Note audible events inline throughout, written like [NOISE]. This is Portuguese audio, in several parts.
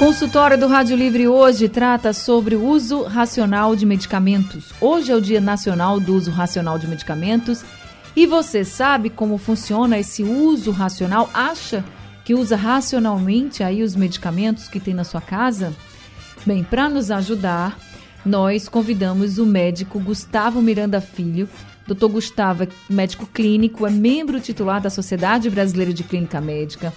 Consultório do Rádio Livre hoje trata sobre o uso racional de medicamentos. Hoje é o Dia Nacional do Uso Racional de Medicamentos. E você sabe como funciona esse uso racional? Acha que usa racionalmente aí os medicamentos que tem na sua casa? Bem, para nos ajudar, nós convidamos o médico Gustavo Miranda Filho. Dr. Gustavo é médico clínico, é membro titular da Sociedade Brasileira de Clínica Médica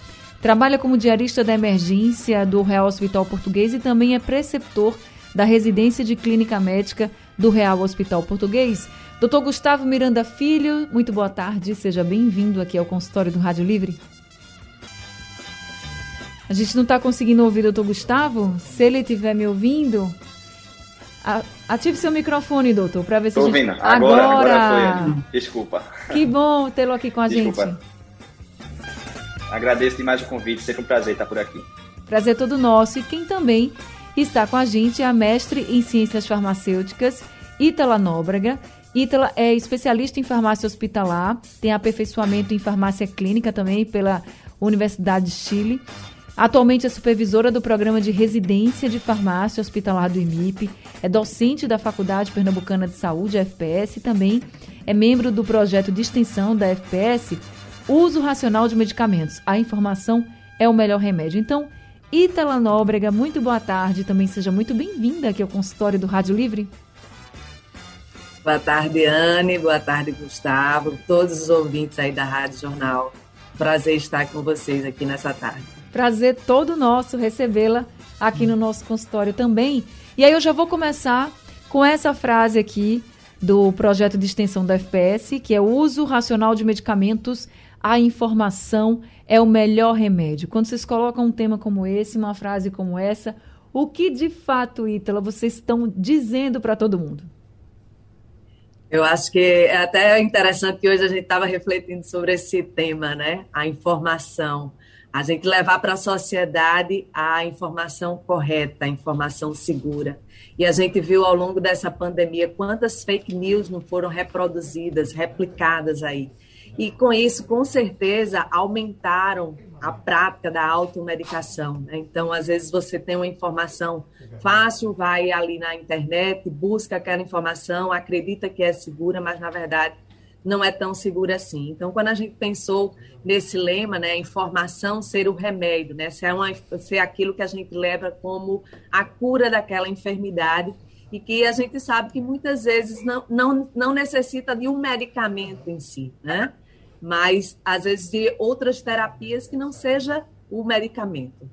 Trabalha como diarista da emergência do Real Hospital Português e também é preceptor da residência de clínica médica do Real Hospital Português. Doutor Gustavo Miranda Filho, muito boa tarde, seja bem-vindo aqui ao consultório do Rádio Livre. A gente não está conseguindo ouvir o doutor Gustavo? Se ele estiver me ouvindo, ative seu microfone, doutor, para ver se Tô a gente... ouvindo. Agora, agora, agora foi. Desculpa. Que bom tê-lo aqui com a Desculpa. gente. Agradeço demais o convite, sempre um prazer estar por aqui. Prazer todo nosso. E quem também está com a gente é a mestre em Ciências Farmacêuticas, Ítala Nóbrega. Ítala é especialista em farmácia hospitalar, tem aperfeiçoamento em farmácia clínica também pela Universidade de Chile. Atualmente é supervisora do programa de residência de farmácia hospitalar do IMIP, é docente da Faculdade Pernambucana de Saúde, FPS, e também é membro do projeto de extensão da FPS Uso racional de medicamentos. A informação é o melhor remédio. Então, Ítala Nóbrega, muito boa tarde. Também seja muito bem-vinda aqui ao consultório do Rádio Livre. Boa tarde, Anne. Boa tarde, Gustavo. Todos os ouvintes aí da Rádio Jornal. Prazer estar com vocês aqui nessa tarde. Prazer todo nosso recebê-la aqui no nosso consultório também. E aí eu já vou começar com essa frase aqui do projeto de extensão da FPS, que é o uso racional de medicamentos a informação é o melhor remédio. Quando vocês colocam um tema como esse, uma frase como essa, o que de fato, Ítala, vocês estão dizendo para todo mundo? Eu acho que é até interessante que hoje a gente estava refletindo sobre esse tema, né? A informação. A gente levar para a sociedade a informação correta, a informação segura. E a gente viu ao longo dessa pandemia quantas fake news não foram reproduzidas, replicadas aí. E com isso, com certeza, aumentaram a prática da automedicação. Né? Então, às vezes, você tem uma informação fácil, vai ali na internet, busca aquela informação, acredita que é segura, mas na verdade não é tão segura assim. Então, quando a gente pensou nesse lema, né, informação ser o remédio, né, ser, uma, ser aquilo que a gente leva como a cura daquela enfermidade, e que a gente sabe que muitas vezes não, não, não necessita de um medicamento em si, né? Mas às vezes de outras terapias que não seja o medicamento.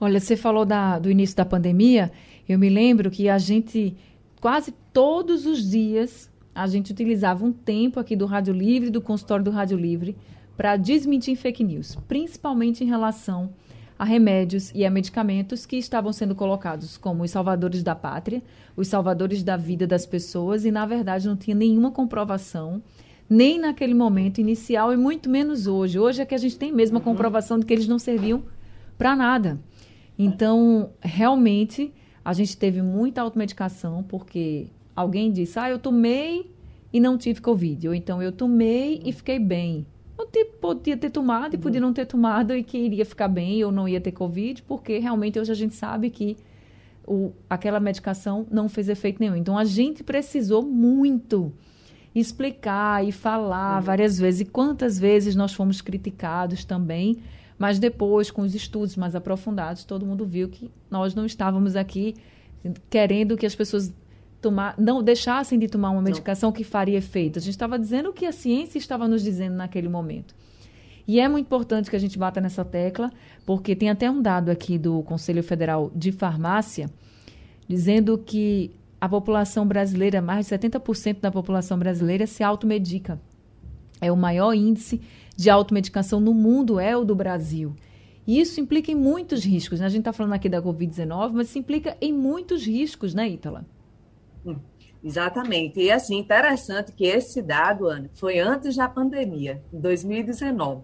Olha, você falou da, do início da pandemia, eu me lembro que a gente, quase todos os dias, a gente utilizava um tempo aqui do Rádio Livre, do consultório do Rádio Livre, para desmentir fake news, principalmente em relação a remédios e a medicamentos que estavam sendo colocados como os salvadores da pátria, os salvadores da vida das pessoas, e na verdade não tinha nenhuma comprovação nem naquele momento inicial e muito menos hoje. Hoje é que a gente tem mesmo a uhum. comprovação de que eles não serviam para nada. Então, realmente, a gente teve muita automedicação porque alguém disse: "Ah, eu tomei e não tive covid", ou então eu tomei e fiquei bem. Eu podia ter tomado e podia uhum. não ter tomado e que iria ficar bem ou não ia ter covid, porque realmente hoje a gente sabe que o, aquela medicação não fez efeito nenhum. Então a gente precisou muito explicar e falar uhum. várias vezes. E quantas vezes nós fomos criticados também, mas depois, com os estudos mais aprofundados, todo mundo viu que nós não estávamos aqui querendo que as pessoas tomar, não deixassem de tomar uma medicação não. que faria efeito. A gente estava dizendo o que a ciência estava nos dizendo naquele momento. E é muito importante que a gente bata nessa tecla, porque tem até um dado aqui do Conselho Federal de Farmácia dizendo que a população brasileira, mais de 70% da população brasileira se automedica. É o maior índice de automedicação no mundo, é o do Brasil. E isso implica em muitos riscos. Né? A gente está falando aqui da Covid-19, mas isso implica em muitos riscos, né, Ítala? Hum. Exatamente. E assim, interessante que esse dado, Ana, foi antes da pandemia, em 2019.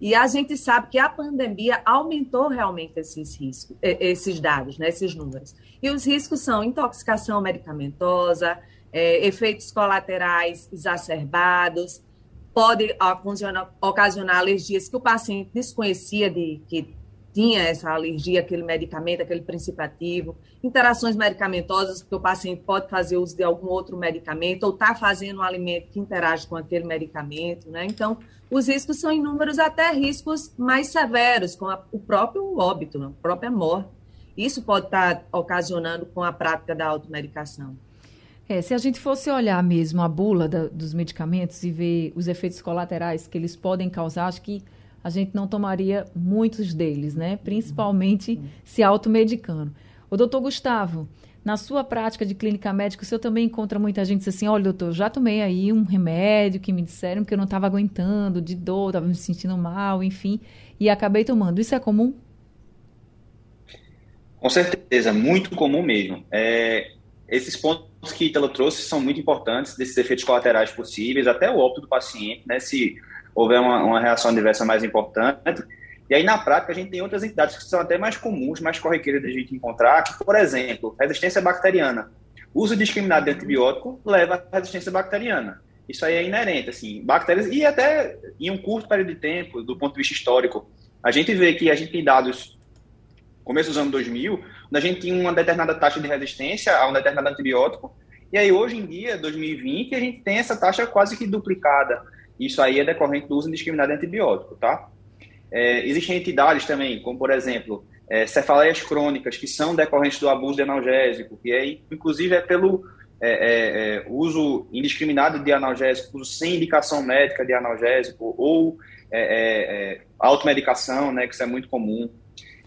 E a gente sabe que a pandemia aumentou realmente esses riscos, esses dados, né, esses números. E os riscos são intoxicação medicamentosa, é, efeitos colaterais exacerbados, pode ocasionar, ocasionar alergias que o paciente desconhecia de que tinha essa alergia àquele medicamento, aquele princípio ativo, interações medicamentosas, porque o paciente pode fazer uso de algum outro medicamento ou está fazendo um alimento que interage com aquele medicamento, né? Então, os riscos são inúmeros, até riscos mais severos, como a, o próprio óbito, a própria morte. Isso pode estar tá ocasionando com a prática da automedicação. É, se a gente fosse olhar mesmo a bula da, dos medicamentos e ver os efeitos colaterais que eles podem causar, acho que a gente não tomaria muitos deles, né? Principalmente uhum. se automedicando. O doutor Gustavo, na sua prática de clínica médica, o senhor também encontra muita gente assim, olha, doutor, já tomei aí um remédio que me disseram que eu não estava aguentando, de dor, estava me sentindo mal, enfim, e acabei tomando. Isso é comum? Com certeza, muito comum mesmo. É, esses pontos que Italo trouxe são muito importantes, desses efeitos colaterais possíveis, até o óbito do paciente, né, se houver uma, uma reação adversa mais importante. E aí, na prática, a gente tem outras entidades que são até mais comuns, mais corriqueiras da gente encontrar, que, por exemplo, resistência bacteriana. O uso discriminado de antibiótico leva à resistência bacteriana. Isso aí é inerente, assim, bactérias, e até em um curto período de tempo, do ponto de vista histórico, a gente vê que a gente tem dados, começo dos anos 2000, onde a gente tinha uma determinada taxa de resistência a um determinado antibiótico, e aí hoje em dia, 2020, a gente tem essa taxa quase que duplicada. Isso aí é decorrente do uso indiscriminado de antibiótico, tá? É, existem entidades também, como por exemplo, é, cefaleias crônicas, que são decorrentes do abuso de analgésico, que é, inclusive é pelo é, é, é uso indiscriminado de analgésico, uso sem indicação médica de analgésico, ou é, automedicação, né, que isso é muito comum.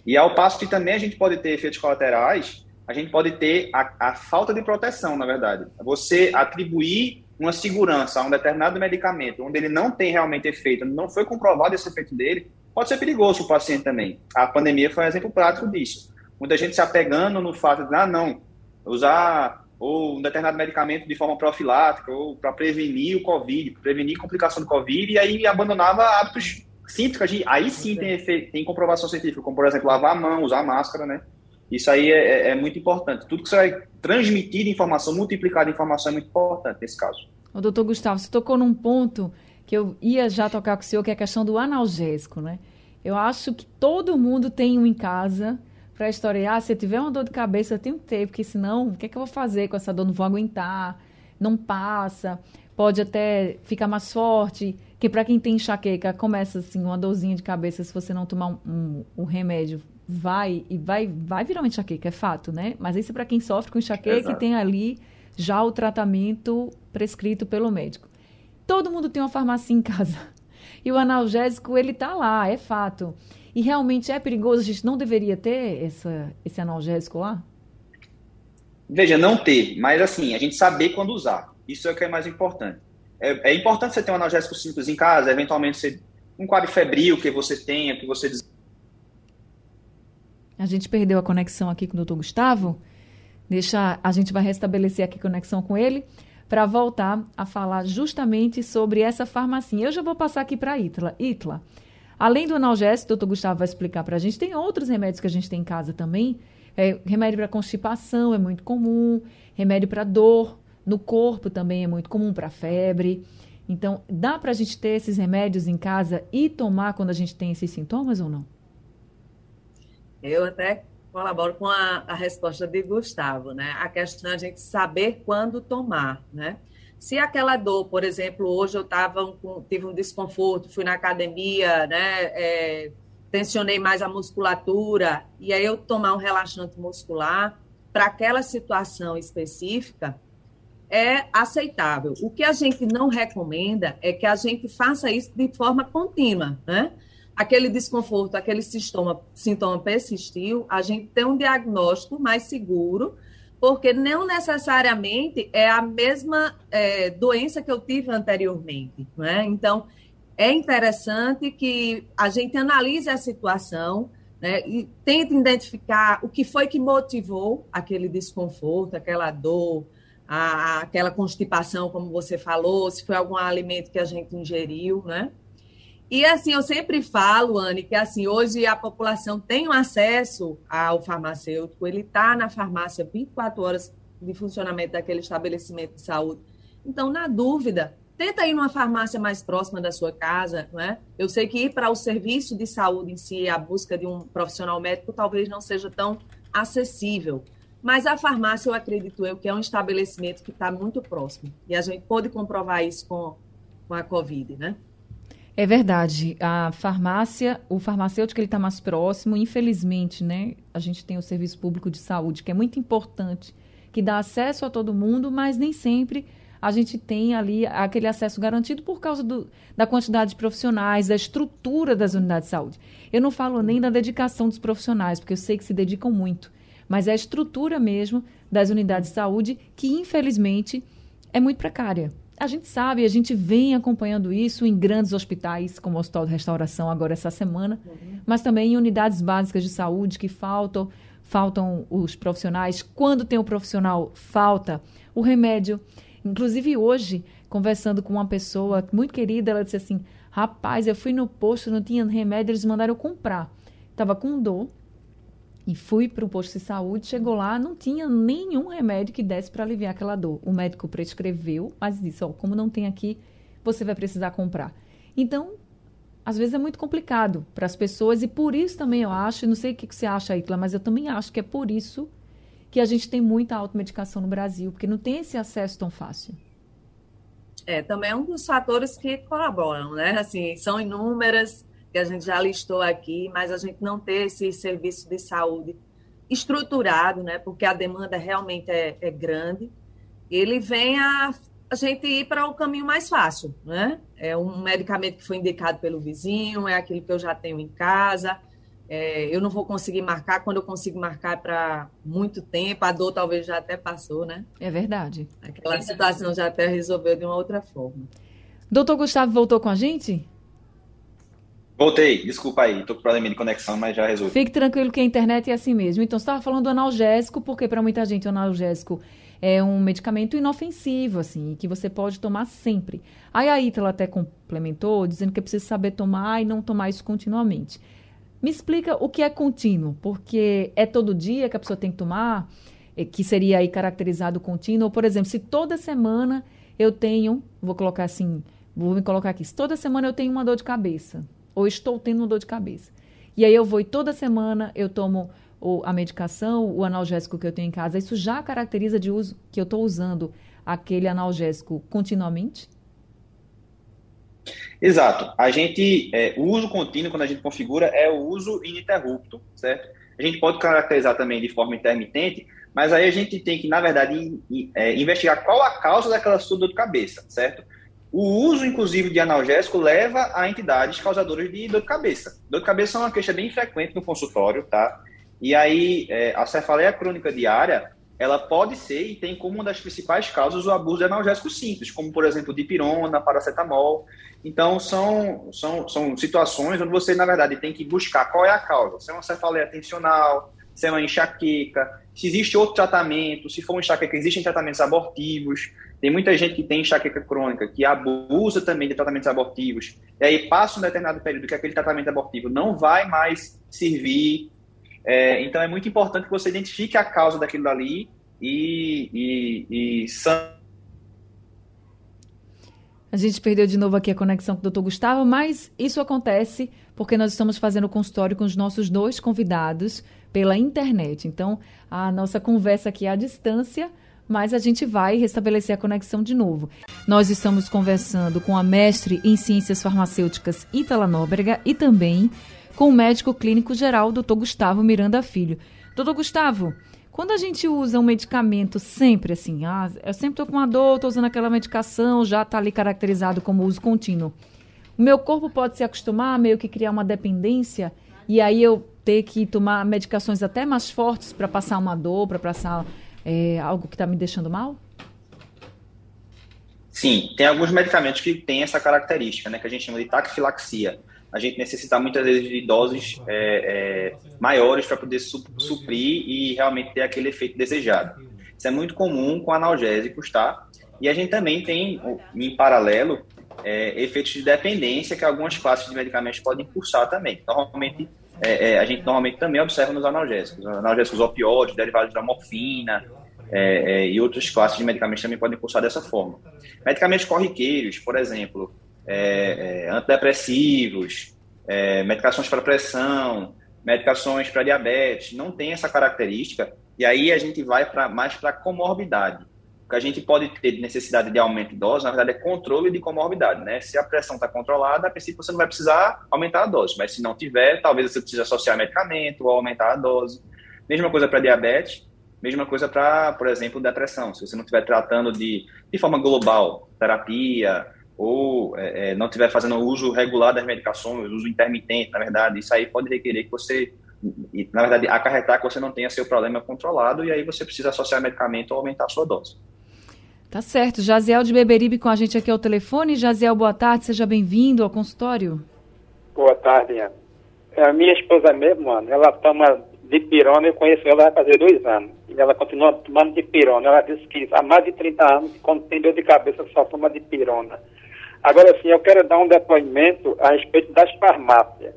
E ao passo que também a gente pode ter efeitos colaterais, a gente pode ter a, a falta de proteção, na verdade. Você atribuir uma segurança a um determinado medicamento, onde ele não tem realmente efeito, não foi comprovado esse efeito dele, pode ser perigoso para o paciente também. A pandemia foi um exemplo prático disso. Muita gente se apegando no fato de, ah, não, usar ou um determinado medicamento de forma profilática ou para prevenir o Covid, prevenir complicação do Covid, e aí abandonava hábitos simples, aí sim tem, efeito, tem comprovação científica, como por exemplo lavar a mão, usar máscara, né? Isso aí é, é, é muito importante. Tudo que você vai transmitir de informação, multiplicar de informação é muito importante nesse caso. O doutor Gustavo, você tocou num ponto que eu ia já tocar com o senhor, que é a questão do analgésico, né? Eu acho que todo mundo tem um em casa para historiar. Ah, se eu tiver uma dor de cabeça, eu tenho que ter, porque senão, o que, é que eu vou fazer com essa dor? Não vou aguentar, não passa, pode até ficar mais forte. Que para quem tem enxaqueca, começa assim, uma dorzinha de cabeça, se você não tomar um, um, um remédio, vai e vai, vai virar uma enxaqueca, é fato, né? Mas isso é para quem sofre com enxaqueca Exato. e tem ali já o tratamento prescrito pelo médico. Todo mundo tem uma farmácia em casa. [LAUGHS] E o analgésico, ele tá lá, é fato. E realmente é perigoso, a gente não deveria ter essa, esse analgésico lá? Veja, não ter, mas assim, a gente saber quando usar. Isso é o que é mais importante. É, é importante você ter um analgésico simples em casa, eventualmente você, um quadro febril que você tenha, que você a gente perdeu a conexão aqui com o doutor Gustavo. Deixa, a gente vai restabelecer aqui a conexão com ele para voltar a falar justamente sobre essa farmacinha. Eu já vou passar aqui para a Itla. Itla, além do analgésico, o doutor Gustavo vai explicar para a gente, tem outros remédios que a gente tem em casa também. É, remédio para constipação é muito comum, remédio para dor no corpo também é muito comum, para febre. Então, dá para a gente ter esses remédios em casa e tomar quando a gente tem esses sintomas ou não? Eu até colaboro com a, a, resposta de Gustavo, né? A questão é a gente saber quando tomar, né? Se aquela dor, por exemplo, hoje eu tava tive um desconforto, fui na academia, né? É, tensionei mais a musculatura, e aí eu tomar um relaxante muscular para aquela situação específica, é aceitável. O que a gente não recomenda é que a gente faça isso de forma contínua, né? Aquele desconforto, aquele sintoma, sintoma persistiu, a gente tem um diagnóstico mais seguro, porque não necessariamente é a mesma é, doença que eu tive anteriormente. Né? Então, é interessante que a gente analise a situação né, e tente identificar o que foi que motivou aquele desconforto, aquela dor, a, aquela constipação, como você falou, se foi algum alimento que a gente ingeriu, né? E assim, eu sempre falo, Anne, que assim, hoje a população tem um acesso ao farmacêutico, ele está na farmácia 24 horas de funcionamento daquele estabelecimento de saúde. Então, na dúvida, tenta ir numa farmácia mais próxima da sua casa, não é? Eu sei que ir para o serviço de saúde em si, a busca de um profissional médico, talvez não seja tão acessível. Mas a farmácia, eu acredito eu, que é um estabelecimento que está muito próximo. E a gente pode comprovar isso com, com a Covid, né? É verdade. A farmácia, o farmacêutico ele está mais próximo. Infelizmente, né? A gente tem o serviço público de saúde, que é muito importante, que dá acesso a todo mundo, mas nem sempre a gente tem ali aquele acesso garantido por causa do, da quantidade de profissionais, da estrutura das unidades de saúde. Eu não falo nem da dedicação dos profissionais, porque eu sei que se dedicam muito, mas é a estrutura mesmo das unidades de saúde que, infelizmente, é muito precária a gente sabe, a gente vem acompanhando isso em grandes hospitais, como o Hospital de Restauração agora essa semana, uhum. mas também em unidades básicas de saúde que faltam, faltam os profissionais. Quando tem o um profissional, falta o remédio. Inclusive hoje, conversando com uma pessoa muito querida, ela disse assim: "Rapaz, eu fui no posto, não tinha remédio, eles mandaram eu comprar. Tava com dor, e fui para o posto de saúde, chegou lá, não tinha nenhum remédio que desse para aliviar aquela dor. O médico prescreveu, mas disse: Ó, oh, como não tem aqui, você vai precisar comprar. Então, às vezes é muito complicado para as pessoas e por isso também eu acho, não sei o que você acha, Itla, mas eu também acho que é por isso que a gente tem muita automedicação no Brasil, porque não tem esse acesso tão fácil. É, também é um dos fatores que colaboram, né? Assim, são inúmeras que a gente já listou aqui, mas a gente não ter esse serviço de saúde estruturado, né, porque a demanda realmente é, é grande, ele vem a, a gente ir para o caminho mais fácil, né? É um medicamento que foi indicado pelo vizinho, é aquilo que eu já tenho em casa, é, eu não vou conseguir marcar, quando eu consigo marcar para muito tempo, a dor talvez já até passou, né? É verdade. Aquela situação já até resolveu de uma outra forma. Doutor Gustavo voltou com a gente? Voltei, desculpa aí, tô com problema de conexão, mas já resolvi. Fique tranquilo que a internet é assim mesmo. Então, você estava falando do analgésico, porque para muita gente o analgésico é um medicamento inofensivo, assim, que você pode tomar sempre. Aí a Ítala até complementou, dizendo que é preciso saber tomar e não tomar isso continuamente. Me explica o que é contínuo, porque é todo dia que a pessoa tem que tomar, é, que seria aí caracterizado contínuo. Por exemplo, se toda semana eu tenho, vou colocar assim, vou me colocar aqui, se toda semana eu tenho uma dor de cabeça, ou estou tendo dor de cabeça. E aí eu vou e toda semana eu tomo o, a medicação, o analgésico que eu tenho em casa. Isso já caracteriza de uso que eu estou usando aquele analgésico continuamente? Exato. A gente, é, o uso contínuo, quando a gente configura, é o uso ininterrupto, certo? A gente pode caracterizar também de forma intermitente, mas aí a gente tem que, na verdade, é, investigar qual a causa daquela sua dor de cabeça, certo? O uso, inclusive, de analgésico leva a entidades causadoras de dor de cabeça. Dor de cabeça é uma queixa bem frequente no consultório, tá? E aí, é, a cefaleia crônica diária, ela pode ser e tem como uma das principais causas o abuso de analgésicos simples, como, por exemplo, dipirona, paracetamol. Então, são, são, são situações onde você, na verdade, tem que buscar qual é a causa. Se é uma cefaleia tensional, se é uma enxaqueca, se existe outro tratamento, se for uma enxaqueca, existem tratamentos abortivos. Tem muita gente que tem enxaqueca crônica, que abusa também de tratamentos abortivos, e aí passa um determinado período que aquele tratamento abortivo não vai mais servir. É, então é muito importante que você identifique a causa daquilo ali e, e, e a gente perdeu de novo aqui a conexão com o doutor Gustavo, mas isso acontece porque nós estamos fazendo o consultório com os nossos dois convidados pela internet. Então, a nossa conversa aqui à distância mas a gente vai restabelecer a conexão de novo. Nós estamos conversando com a mestre em ciências farmacêuticas Itala Nóbrega e também com o médico clínico geral, Dr. Gustavo Miranda Filho. Doutor Gustavo, quando a gente usa um medicamento sempre assim, ah, eu sempre estou com uma dor, estou usando aquela medicação, já está ali caracterizado como uso contínuo. O meu corpo pode se acostumar, meio que criar uma dependência, e aí eu ter que tomar medicações até mais fortes para passar uma dor, para passar é algo que está me deixando mal? Sim, tem alguns medicamentos que têm essa característica, né, que a gente chama de taquifilaxia. A gente necessita muitas vezes de doses é, é, maiores para poder su suprir e realmente ter aquele efeito desejado. Isso é muito comum com analgésicos, tá? E a gente também tem, em paralelo, é, efeitos de dependência que algumas classes de medicamentos podem cursar também. Normalmente, é, é, a gente normalmente também observa nos analgésicos. Analgésicos opioides, derivados da morfina é, é, e outras classes de medicamentos também podem cursar dessa forma. Medicamentos corriqueiros, por exemplo, é, antidepressivos, medicações para pressão, medicações para diabetes, não tem essa característica, e aí a gente vai pra, mais para comorbidade. O que a gente pode ter de necessidade de aumento de dose, na verdade, é controle de comorbidade, né? Se a pressão está controlada, a princípio você não vai precisar aumentar a dose, mas se não tiver, talvez você precise associar medicamento ou aumentar a dose. Mesma coisa para diabetes, mesma coisa para, por exemplo, depressão. Se você não estiver tratando de, de forma global, terapia, ou é, é, não estiver fazendo uso regular das medicações, uso intermitente, na verdade, isso aí pode requerer que você, na verdade, acarretar que você não tenha seu problema controlado e aí você precisa associar medicamento ou aumentar a sua dose. Tá certo. Jaziel de Beberibe com a gente aqui ao telefone. Jaziel, boa tarde, seja bem-vindo ao consultório. Boa tarde, Ana. É a minha esposa mesmo, mano, ela toma dipirona, eu conheço ela vai fazer dois anos. E ela continua tomando dipirona. Ela disse que há mais de 30 anos, quando tem dor de cabeça, só toma dipirona. Agora, sim, eu quero dar um depoimento a respeito das farmácias.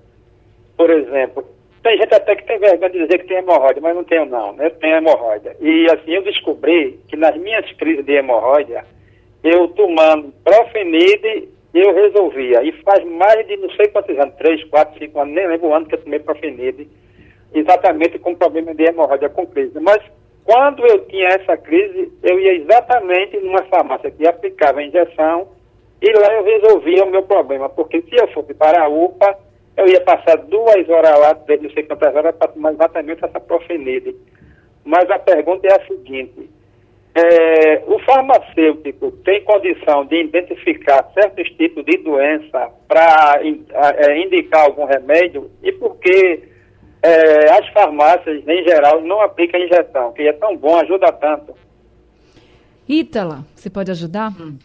Por exemplo, tem gente até que tem vergonha de dizer que tem hemorroida, mas não tenho não, né? Tenho hemorroida. E assim, eu descobri que nas minhas crises de hemorroida, eu tomando profenide, eu resolvia. E faz mais de não sei quantos anos, três, quatro, cinco anos, nem lembro o ano que eu tomei profenide, exatamente com problema de hemorroida com crise. Mas quando eu tinha essa crise, eu ia exatamente numa farmácia que aplicava a injeção e lá eu resolvia o meu problema, porque se eu fosse para a UPA, eu ia passar duas horas lá, não sei quantas horas, para tomar exatamente essa profenide. Mas a pergunta é a seguinte, é, o farmacêutico tem condição de identificar certos tipos de doença para é, indicar algum remédio e por que é, as farmácias, em geral, não aplicam injeção, que é tão bom, ajuda tanto. Ítala, você pode ajudar? Hum.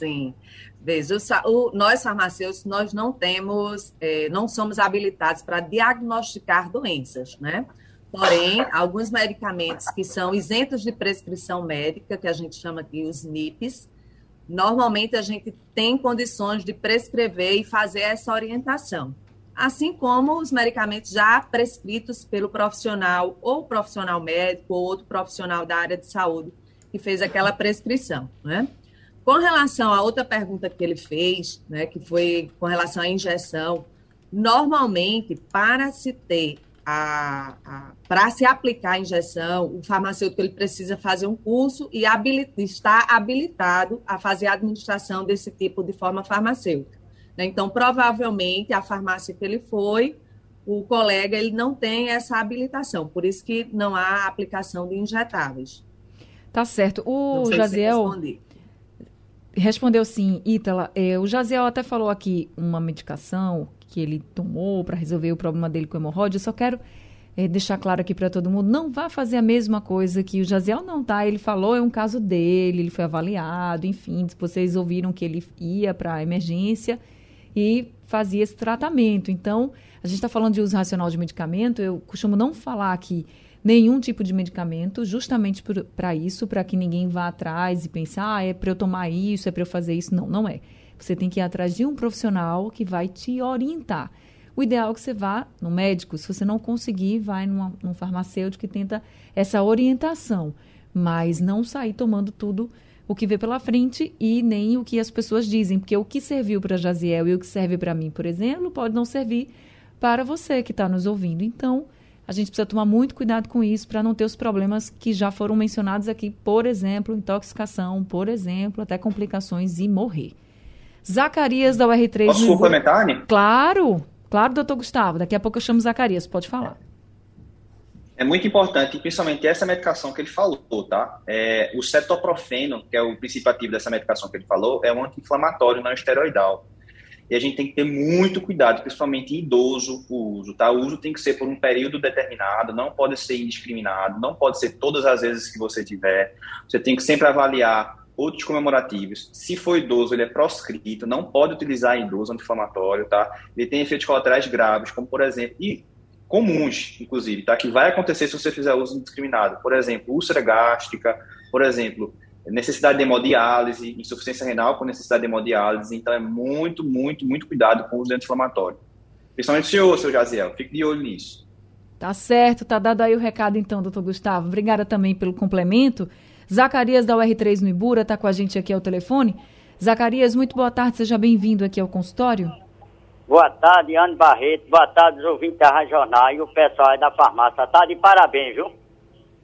Sim. Veja, o, nós farmacêuticos, nós não temos, é, não somos habilitados para diagnosticar doenças, né? Porém, alguns medicamentos que são isentos de prescrição médica, que a gente chama aqui os NIPs, normalmente a gente tem condições de prescrever e fazer essa orientação. Assim como os medicamentos já prescritos pelo profissional, ou profissional médico, ou outro profissional da área de saúde, que fez aquela prescrição, né? Com relação à outra pergunta que ele fez, né, que foi com relação à injeção, normalmente, para se ter a, a para se aplicar a injeção, o farmacêutico ele precisa fazer um curso e habilita, está habilitado a fazer a administração desse tipo de forma farmacêutica. Né? Então, provavelmente, a farmácia que ele foi, o colega ele não tem essa habilitação, por isso que não há aplicação de injetáveis. Tá certo. O Jaziel, Respondeu sim, Ítala. É, o Jaziel até falou aqui uma medicação que ele tomou para resolver o problema dele com hemorroida. Eu só quero é, deixar claro aqui para todo mundo, não vá fazer a mesma coisa que o Jaziel não, tá? Ele falou, é um caso dele, ele foi avaliado, enfim, vocês ouviram que ele ia para a emergência e fazia esse tratamento. Então, a gente está falando de uso racional de medicamento, eu costumo não falar aqui nenhum tipo de medicamento, justamente para isso, para que ninguém vá atrás e pense, ah, é para eu tomar isso, é para eu fazer isso. Não, não é. Você tem que ir atrás de um profissional que vai te orientar. O ideal é que você vá no médico. Se você não conseguir, vai numa, num farmacêutico que tenta essa orientação. Mas não sair tomando tudo o que vê pela frente e nem o que as pessoas dizem. Porque o que serviu para Jaziel e o que serve para mim, por exemplo, pode não servir para você que está nos ouvindo. Então, a gente precisa tomar muito cuidado com isso para não ter os problemas que já foram mencionados aqui, por exemplo, intoxicação, por exemplo, até complicações e morrer. Zacarias da UR3. Posso complementar, Anny? Claro, claro, doutor Gustavo. Daqui a pouco eu chamo Zacarias, pode falar. É muito importante, principalmente essa medicação que ele falou, tá? É, o cetoprofeno, que é o princípio ativo dessa medicação que ele falou, é um anti-inflamatório não esteroidal e a gente tem que ter muito cuidado, principalmente em idoso, o uso, tá? O uso tem que ser por um período determinado, não pode ser indiscriminado, não pode ser todas as vezes que você tiver. Você tem que sempre avaliar outros comemorativos. Se for idoso, ele é proscrito, não pode utilizar idoso anti-inflamatório, tá? Ele tem efeitos colaterais graves, como por exemplo, e comuns, inclusive, tá? Que vai acontecer se você fizer uso indiscriminado. Por exemplo, úlcera gástrica, por exemplo, necessidade de hemodiálise, insuficiência renal com necessidade de hemodiálise. Então, é muito, muito, muito cuidado com o uso anti-inflamatório. Principalmente o senhor, seu Jaziel, fique de olho nisso. Tá certo, tá dado aí o recado então, doutor Gustavo. Obrigada também pelo complemento. Zacarias da UR3 no Ibura está com a gente aqui ao telefone. Zacarias, muito boa tarde, seja bem-vindo aqui ao consultório. Boa tarde, Ana Barreto. Boa tarde, os ouvintes da Regional e o pessoal aí da farmácia. Tá de parabéns, viu?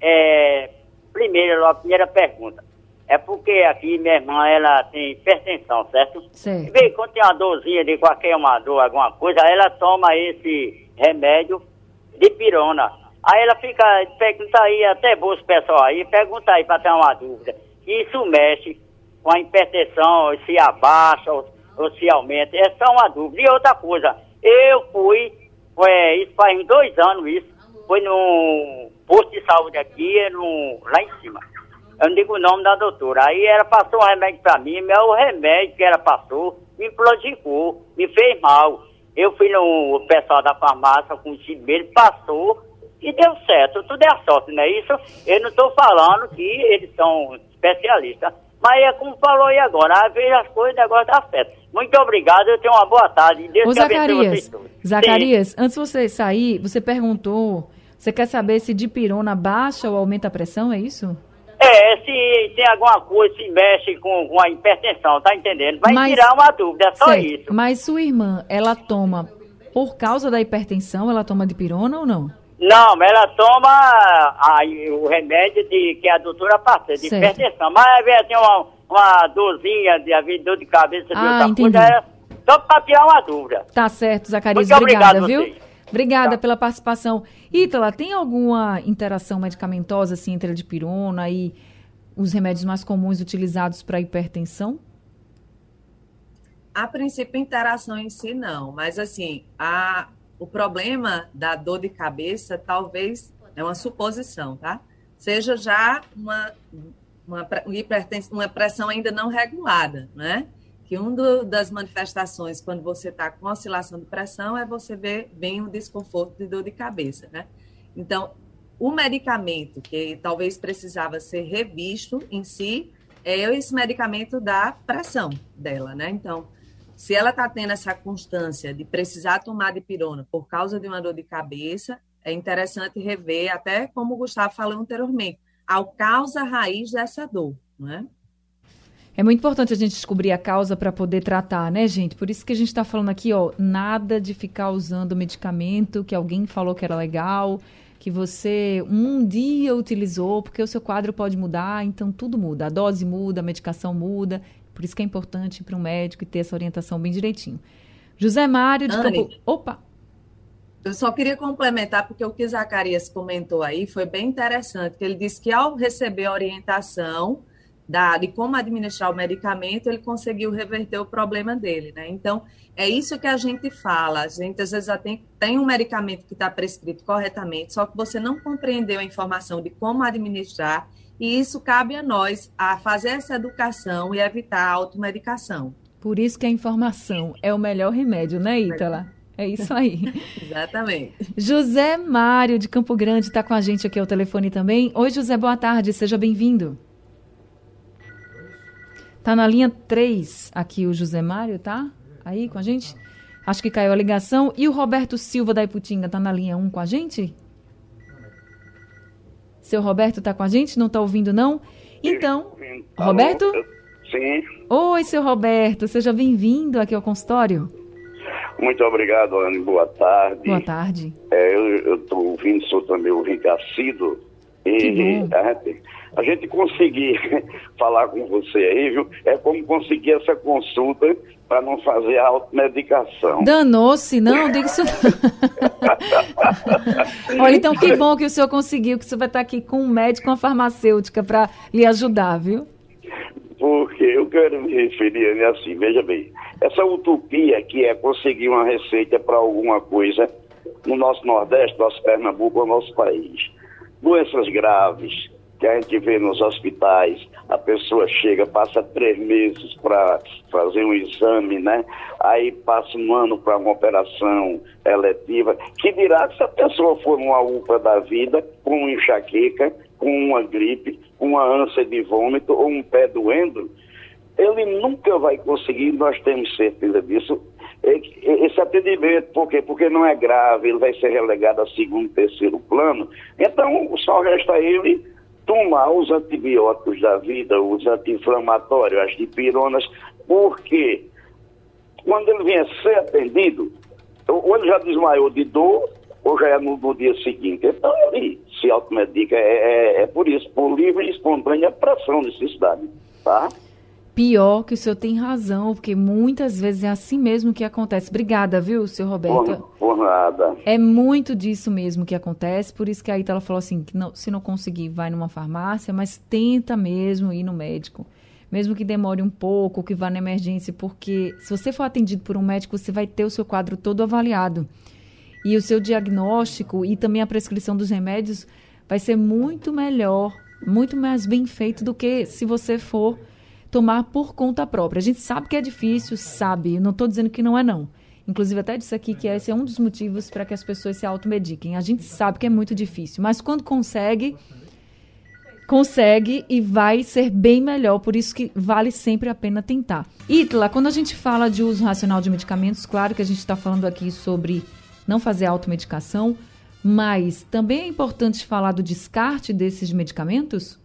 É, primeiro, a primeira pergunta. É porque aqui minha irmã, ela tem hipertensão, certo? Certo. Vê, quando tem uma dorzinha de qualquer uma dor, alguma coisa, ela toma esse remédio de pirona. Aí ela fica, pergunta aí, até bolso pessoal aí, pergunta aí para ter uma dúvida. Isso mexe com a hipertensão, se abaixa ou, ou se aumenta. É só uma dúvida. E outra coisa, eu fui, é, isso faz dois anos isso, foi no posto de saúde aqui, no, lá em cima. Eu não digo o nome da doutora. Aí ela passou um remédio para mim, mas o remédio que ela passou me prejudicou, me fez mal. Eu fui no pessoal da farmácia com o dele, passou e deu certo. Tudo é a sorte, não é isso? Eu não estou falando que eles são especialistas. Mas é como falou aí agora, vezes as coisas, o negócio dá certo. Muito obrigado, eu tenho uma boa tarde. Deus Ô, Zacarias, Zacarias, Sim. antes de você sair, você perguntou, você quer saber se de pirona baixa ou aumenta a pressão, é isso? É, se tem alguma coisa, se mexe com, com a hipertensão, tá entendendo? Vai mas, tirar uma dúvida, é só certo. isso. Mas sua irmã, ela toma por causa da hipertensão, ela toma de pirona ou não? Não, ela toma aí, o remédio de, que a doutora passa, de certo. hipertensão. Mas vezes tem uma, uma dorzinha de, dor de cabeça, de ah, outra coisa, é só para tirar uma dúvida. Tá certo, Zacarias, Muito obrigada, viu? Obrigada tá. pela participação. Ítala, tem alguma interação medicamentosa assim, entre a dipirona e os remédios mais comuns utilizados para hipertensão? A princípio, interação em si não, mas assim, a, o problema da dor de cabeça talvez é uma suposição, tá? Seja já uma, uma, uma pressão ainda não regulada, né? que uma das manifestações quando você está com oscilação de pressão é você ver bem o desconforto de dor de cabeça, né? Então, o medicamento que talvez precisava ser revisto em si é esse medicamento da pressão dela, né? Então, se ela está tendo essa constância de precisar tomar de pirona por causa de uma dor de cabeça, é interessante rever, até como o Gustavo falou anteriormente, ao causa raiz dessa dor, não é? É muito importante a gente descobrir a causa para poder tratar, né, gente? Por isso que a gente está falando aqui, ó, nada de ficar usando medicamento que alguém falou que era legal, que você um dia utilizou, porque o seu quadro pode mudar, então tudo muda. A dose muda, a medicação muda. Por isso que é importante ir para um médico e ter essa orientação bem direitinho. José Mário de Campo... Opa! Eu só queria complementar, porque o que Zacarias comentou aí foi bem interessante, que ele disse que ao receber a orientação da, de como administrar o medicamento, ele conseguiu reverter o problema dele, né? Então, é isso que a gente fala. A gente, às vezes, tem, tem um medicamento que está prescrito corretamente, só que você não compreendeu a informação de como administrar, e isso cabe a nós a fazer essa educação e evitar a automedicação. Por isso que a informação é o melhor remédio, né, Ítala? É isso aí. [LAUGHS] Exatamente. José Mário, de Campo Grande, está com a gente aqui ao telefone também. Oi, José, boa tarde, seja bem-vindo. Tá na linha 3 aqui o José Mário, tá? Aí com a gente? Acho que caiu a ligação. E o Roberto Silva da Iputinga tá na linha 1 com a gente? Seu Roberto tá com a gente? Não tá ouvindo, não? Então, Alô, Roberto? Sim. Oi, seu Roberto. Seja bem-vindo aqui ao consultório. Muito obrigado, Anne. Boa tarde. Boa tarde. É, eu estou ouvindo, sou também ouvinte assíduo. E a gente, a gente conseguir [LAUGHS] falar com você aí, viu? É como conseguir essa consulta para não fazer a automedicação. Danou-se, não, [LAUGHS] diga isso. [LAUGHS] Olha, então que bom que o senhor conseguiu, que o senhor vai estar aqui com um médico, uma farmacêutica para lhe ajudar, viu? Porque eu quero me referir né, assim, veja bem, essa utopia que é conseguir uma receita para alguma coisa no nosso Nordeste, nosso Pernambuco, no nosso país. Doenças graves, que a gente vê nos hospitais, a pessoa chega, passa três meses para fazer um exame, né? Aí passa um ano para uma operação eletiva. Que dirá que se a pessoa for uma UPA da vida, com uma enxaqueca, com uma gripe, com uma ânsia de vômito ou um pé doendo, ele nunca vai conseguir, nós temos certeza disso, esse atendimento, por quê? Porque não é grave, ele vai ser relegado a segundo, terceiro plano. Então, só resta ele tomar os antibióticos da vida, os anti-inflamatórios, as dipironas, porque quando ele vier ser atendido, ou ele já desmaiou de dor, ou já é no, no dia seguinte. Então ele se automedica, é, é, é por isso, por livre e espontânea pressão, necessidade, tá? Pior que o senhor tem razão, porque muitas vezes é assim mesmo que acontece. Obrigada, viu, senhor Roberto? Por, por nada. É muito disso mesmo que acontece, por isso que a Itala falou assim, que não, se não conseguir, vai numa farmácia, mas tenta mesmo ir no médico. Mesmo que demore um pouco, que vá na emergência, porque se você for atendido por um médico, você vai ter o seu quadro todo avaliado. E o seu diagnóstico e também a prescrição dos remédios vai ser muito melhor, muito mais bem feito do que se você for tomar por conta própria. A gente sabe que é difícil, sabe, não estou dizendo que não é não. Inclusive até disse aqui que esse é um dos motivos para que as pessoas se automediquem. A gente sabe que é muito difícil, mas quando consegue, consegue e vai ser bem melhor, por isso que vale sempre a pena tentar. Itla, quando a gente fala de uso racional de medicamentos, claro que a gente está falando aqui sobre não fazer automedicação, mas também é importante falar do descarte desses medicamentos?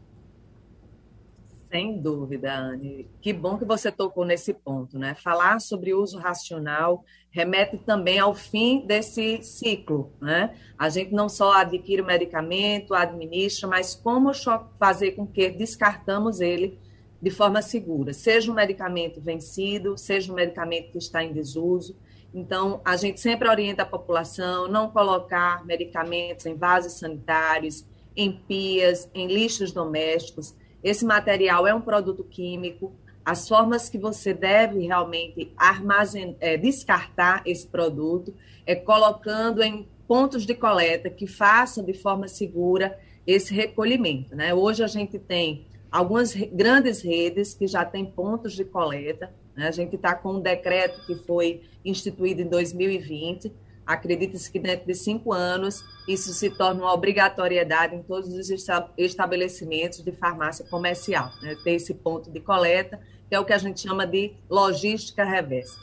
Sem dúvida, Anne. Que bom que você tocou nesse ponto, né? Falar sobre uso racional remete também ao fim desse ciclo, né? A gente não só adquire o medicamento, administra, mas como fazer com que descartamos ele de forma segura, seja um medicamento vencido, seja um medicamento que está em desuso. Então, a gente sempre orienta a população não colocar medicamentos em vasos sanitários, em pias, em lixos domésticos esse material é um produto químico. As formas que você deve realmente armazenar, é, descartar esse produto é colocando em pontos de coleta que façam de forma segura esse recolhimento. Né? Hoje a gente tem algumas grandes redes que já têm pontos de coleta. Né? A gente está com um decreto que foi instituído em 2020 Acredita-se que dentro de cinco anos isso se torna uma obrigatoriedade em todos os estabelecimentos de farmácia comercial, né? ter esse ponto de coleta, que é o que a gente chama de logística reversa.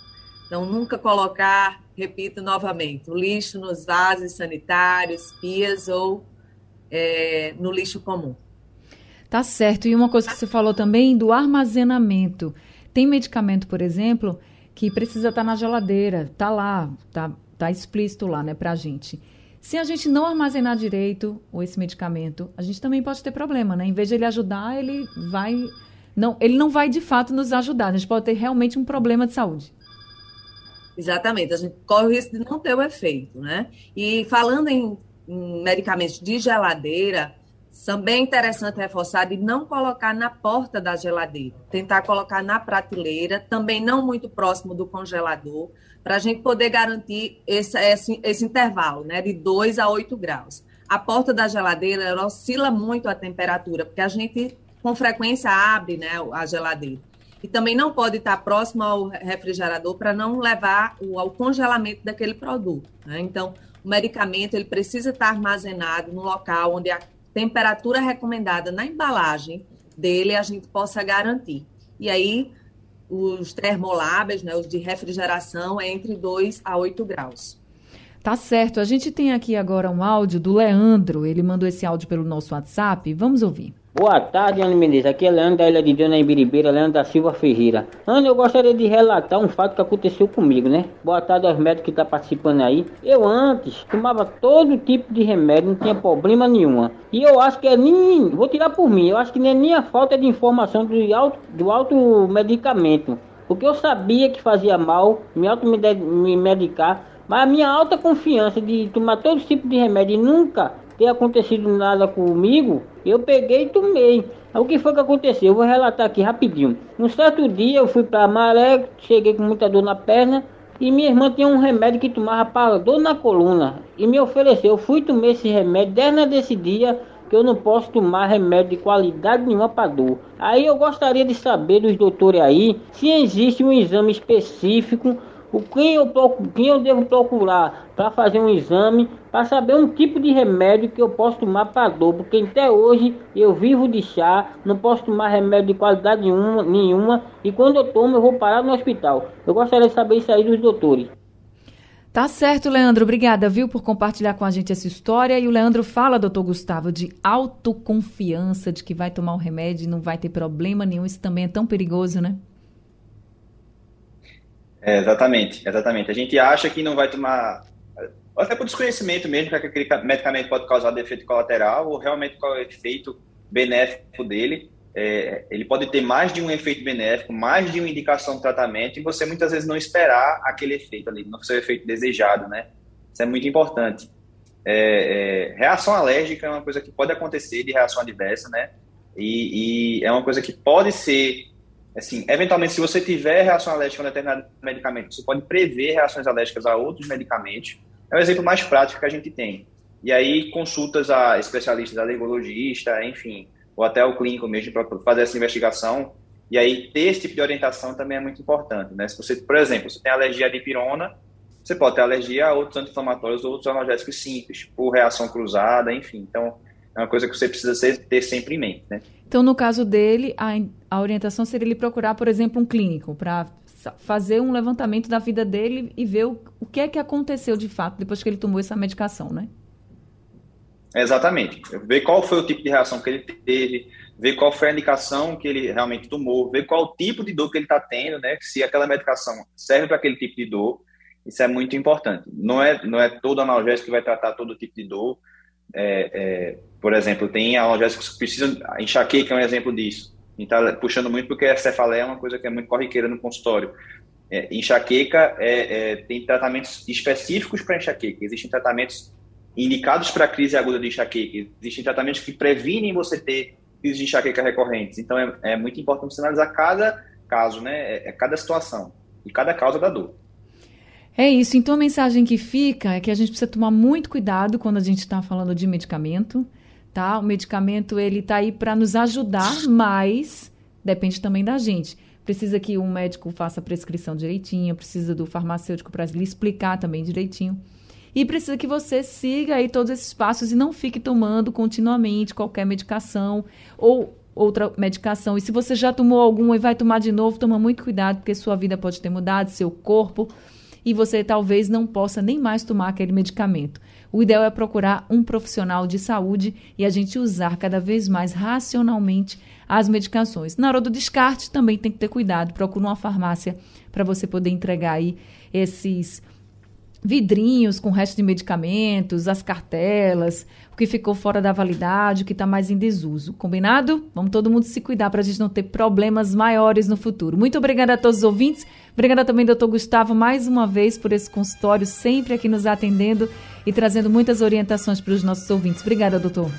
Então, nunca colocar, repito novamente, o lixo nos vasos sanitários, pias ou é, no lixo comum. Tá certo. E uma coisa que você falou também do armazenamento. Tem medicamento, por exemplo, que precisa estar tá na geladeira, tá lá, tá Está explícito lá, né, para a gente. Se a gente não armazenar direito esse medicamento, a gente também pode ter problema, né? Em vez de ele ajudar, ele vai. Não, ele não vai de fato nos ajudar. A gente pode ter realmente um problema de saúde. Exatamente, a gente corre o risco de não ter o efeito, né? E falando em, em medicamentos de geladeira, também é interessante reforçar de não colocar na porta da geladeira, tentar colocar na prateleira, também não muito próximo do congelador, para a gente poder garantir esse, esse, esse, intervalo né, de 2 a 8 graus. A porta da geladeira ela oscila muito a temperatura, porque a gente com frequência abre né, a geladeira. E também não pode estar próximo ao refrigerador para não levar o, ao congelamento daquele produto. Né? Então, o medicamento ele precisa estar armazenado no local onde a temperatura recomendada na embalagem dele a gente possa garantir. E aí, os termoláveis, né, os de refrigeração, é entre 2 a 8 graus. Tá certo. A gente tem aqui agora um áudio do Leandro. Ele mandou esse áudio pelo nosso WhatsApp. Vamos ouvir. Boa tarde, Ana Menezes. Aqui é Leandro da Ilha de Deus, na Ibiribeira, Leandro da Silva Ferreira. Ana, eu gostaria de relatar um fato que aconteceu comigo, né? Boa tarde aos médicos que estão tá participando aí. Eu antes tomava todo tipo de remédio, não tinha problema nenhuma. E eu acho que é nem. Vou tirar por mim, eu acho que nem, nem a falta de informação do auto, do auto medicamento. Porque eu sabia que fazia mal me automedicar, mas a minha alta confiança de tomar todo tipo de remédio e nunca ter acontecido nada comigo, eu peguei e tomei. O que foi que aconteceu? Eu vou relatar aqui rapidinho. Um certo dia eu fui para Maré, cheguei com muita dor na perna e minha irmã tinha um remédio que tomava para dor na coluna e me ofereceu. Eu fui tomar esse remédio. Desde desse dia que eu não posso tomar remédio de qualidade nenhuma para dor. Aí eu gostaria de saber dos doutores aí se existe um exame específico o quem eu, quem eu devo procurar para fazer um exame para saber um tipo de remédio que eu posso tomar para dor, porque até hoje eu vivo de chá, não posso tomar remédio de qualidade nenhuma, nenhuma e quando eu tomo eu vou parar no hospital. Eu gostaria de saber isso aí dos doutores. Tá certo, Leandro. Obrigada, viu, por compartilhar com a gente essa história. E o Leandro fala, doutor Gustavo, de autoconfiança, de que vai tomar o remédio e não vai ter problema nenhum. Isso também é tão perigoso, né? É, exatamente, exatamente. A gente acha que não vai tomar, até por desconhecimento mesmo, que aquele medicamento pode causar defeito colateral ou realmente qual é o efeito benéfico dele. É, ele pode ter mais de um efeito benéfico, mais de uma indicação de tratamento e você muitas vezes não esperar aquele efeito ali, não ser o efeito desejado, né? Isso é muito importante. É, é, reação alérgica é uma coisa que pode acontecer de reação adversa, né? E, e é uma coisa que pode ser assim, eventualmente, se você tiver reação alérgica a um determinado medicamento, você pode prever reações alérgicas a outros medicamentos. É o exemplo mais prático que a gente tem. E aí, consultas a especialistas, alergologista, enfim, ou até o clínico mesmo, para fazer essa investigação. E aí, ter esse tipo de orientação também é muito importante. Né? Se você, por exemplo, você tem alergia à dipirona, você pode ter alergia a outros anti-inflamatórios ou outros analgésicos simples, por reação cruzada, enfim. Então, é uma coisa que você precisa ter sempre em mente, né? Então, no caso dele, a, a orientação seria ele procurar, por exemplo, um clínico para fazer um levantamento da vida dele e ver o, o que é que aconteceu de fato depois que ele tomou essa medicação, né? Exatamente. Ver qual foi o tipo de reação que ele teve, ver qual foi a indicação que ele realmente tomou, ver qual o tipo de dor que ele está tendo, né? Se aquela medicação serve para aquele tipo de dor, isso é muito importante. Não é, não é todo analgésico que vai tratar todo tipo de dor. É, é, por exemplo, tem analgésicos que precisam. Enxaqueca é um exemplo disso. A gente está puxando muito porque a cefaleia é uma coisa que é muito corriqueira no consultório. É, enxaqueca é, é tem tratamentos específicos para enxaqueca. Existem tratamentos indicados para crise aguda de enxaqueca. Existem tratamentos que previnem você ter crises de enxaqueca recorrentes. Então é, é muito importante você analisar cada caso, né? É, é cada situação e cada causa da dor. É isso. Então a mensagem que fica é que a gente precisa tomar muito cuidado quando a gente está falando de medicamento, tá? O medicamento ele está aí para nos ajudar, mas depende também da gente. Precisa que um médico faça a prescrição direitinho, precisa do farmacêutico para lhe explicar também direitinho. E precisa que você siga aí todos esses passos e não fique tomando continuamente qualquer medicação ou outra medicação. E se você já tomou alguma e vai tomar de novo, toma muito cuidado, porque sua vida pode ter mudado, seu corpo e você talvez não possa nem mais tomar aquele medicamento. O ideal é procurar um profissional de saúde e a gente usar cada vez mais racionalmente as medicações. Na hora do descarte, também tem que ter cuidado. Procure uma farmácia para você poder entregar aí esses vidrinhos com resto de medicamentos, as cartelas, o que ficou fora da validade, o que está mais em desuso. Combinado? Vamos todo mundo se cuidar para a gente não ter problemas maiores no futuro. Muito obrigada a todos os ouvintes. Obrigada também, doutor Gustavo, mais uma vez por esse consultório, sempre aqui nos atendendo e trazendo muitas orientações para os nossos ouvintes. Obrigada, doutor.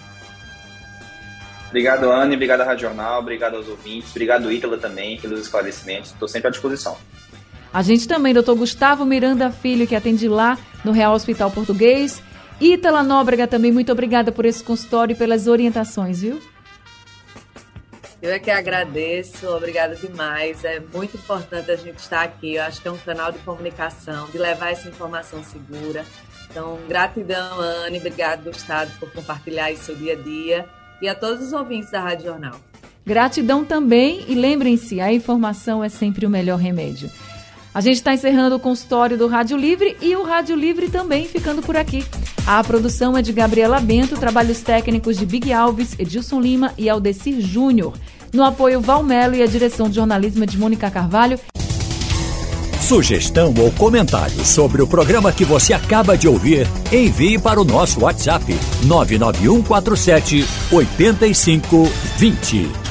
Obrigado, Anne. Obrigado, Rádio Jornal. Obrigado aos ouvintes. Obrigado, Ítala, também, pelos esclarecimentos. Estou sempre à disposição. A gente também, doutor Gustavo Miranda Filho, que atende lá no Real Hospital Português. Ítala Nóbrega também, muito obrigada por esse consultório e pelas orientações, viu? Eu é que agradeço, obrigada demais. É muito importante a gente estar aqui. Eu acho que é um canal de comunicação, de levar essa informação segura. Então, gratidão, Anne, obrigado, Gustavo, por compartilhar isso seu dia a dia. E a todos os ouvintes da Rádio Jornal. Gratidão também e lembrem-se, a informação é sempre o melhor remédio. A gente está encerrando o consultório do Rádio Livre e o Rádio Livre também ficando por aqui. A produção é de Gabriela Bento, trabalhos técnicos de Big Alves, Edilson Lima e Aldecir Júnior. No apoio Valmelo e a direção de jornalismo é de Mônica Carvalho. Sugestão ou comentário sobre o programa que você acaba de ouvir, envie para o nosso WhatsApp 99147 8520.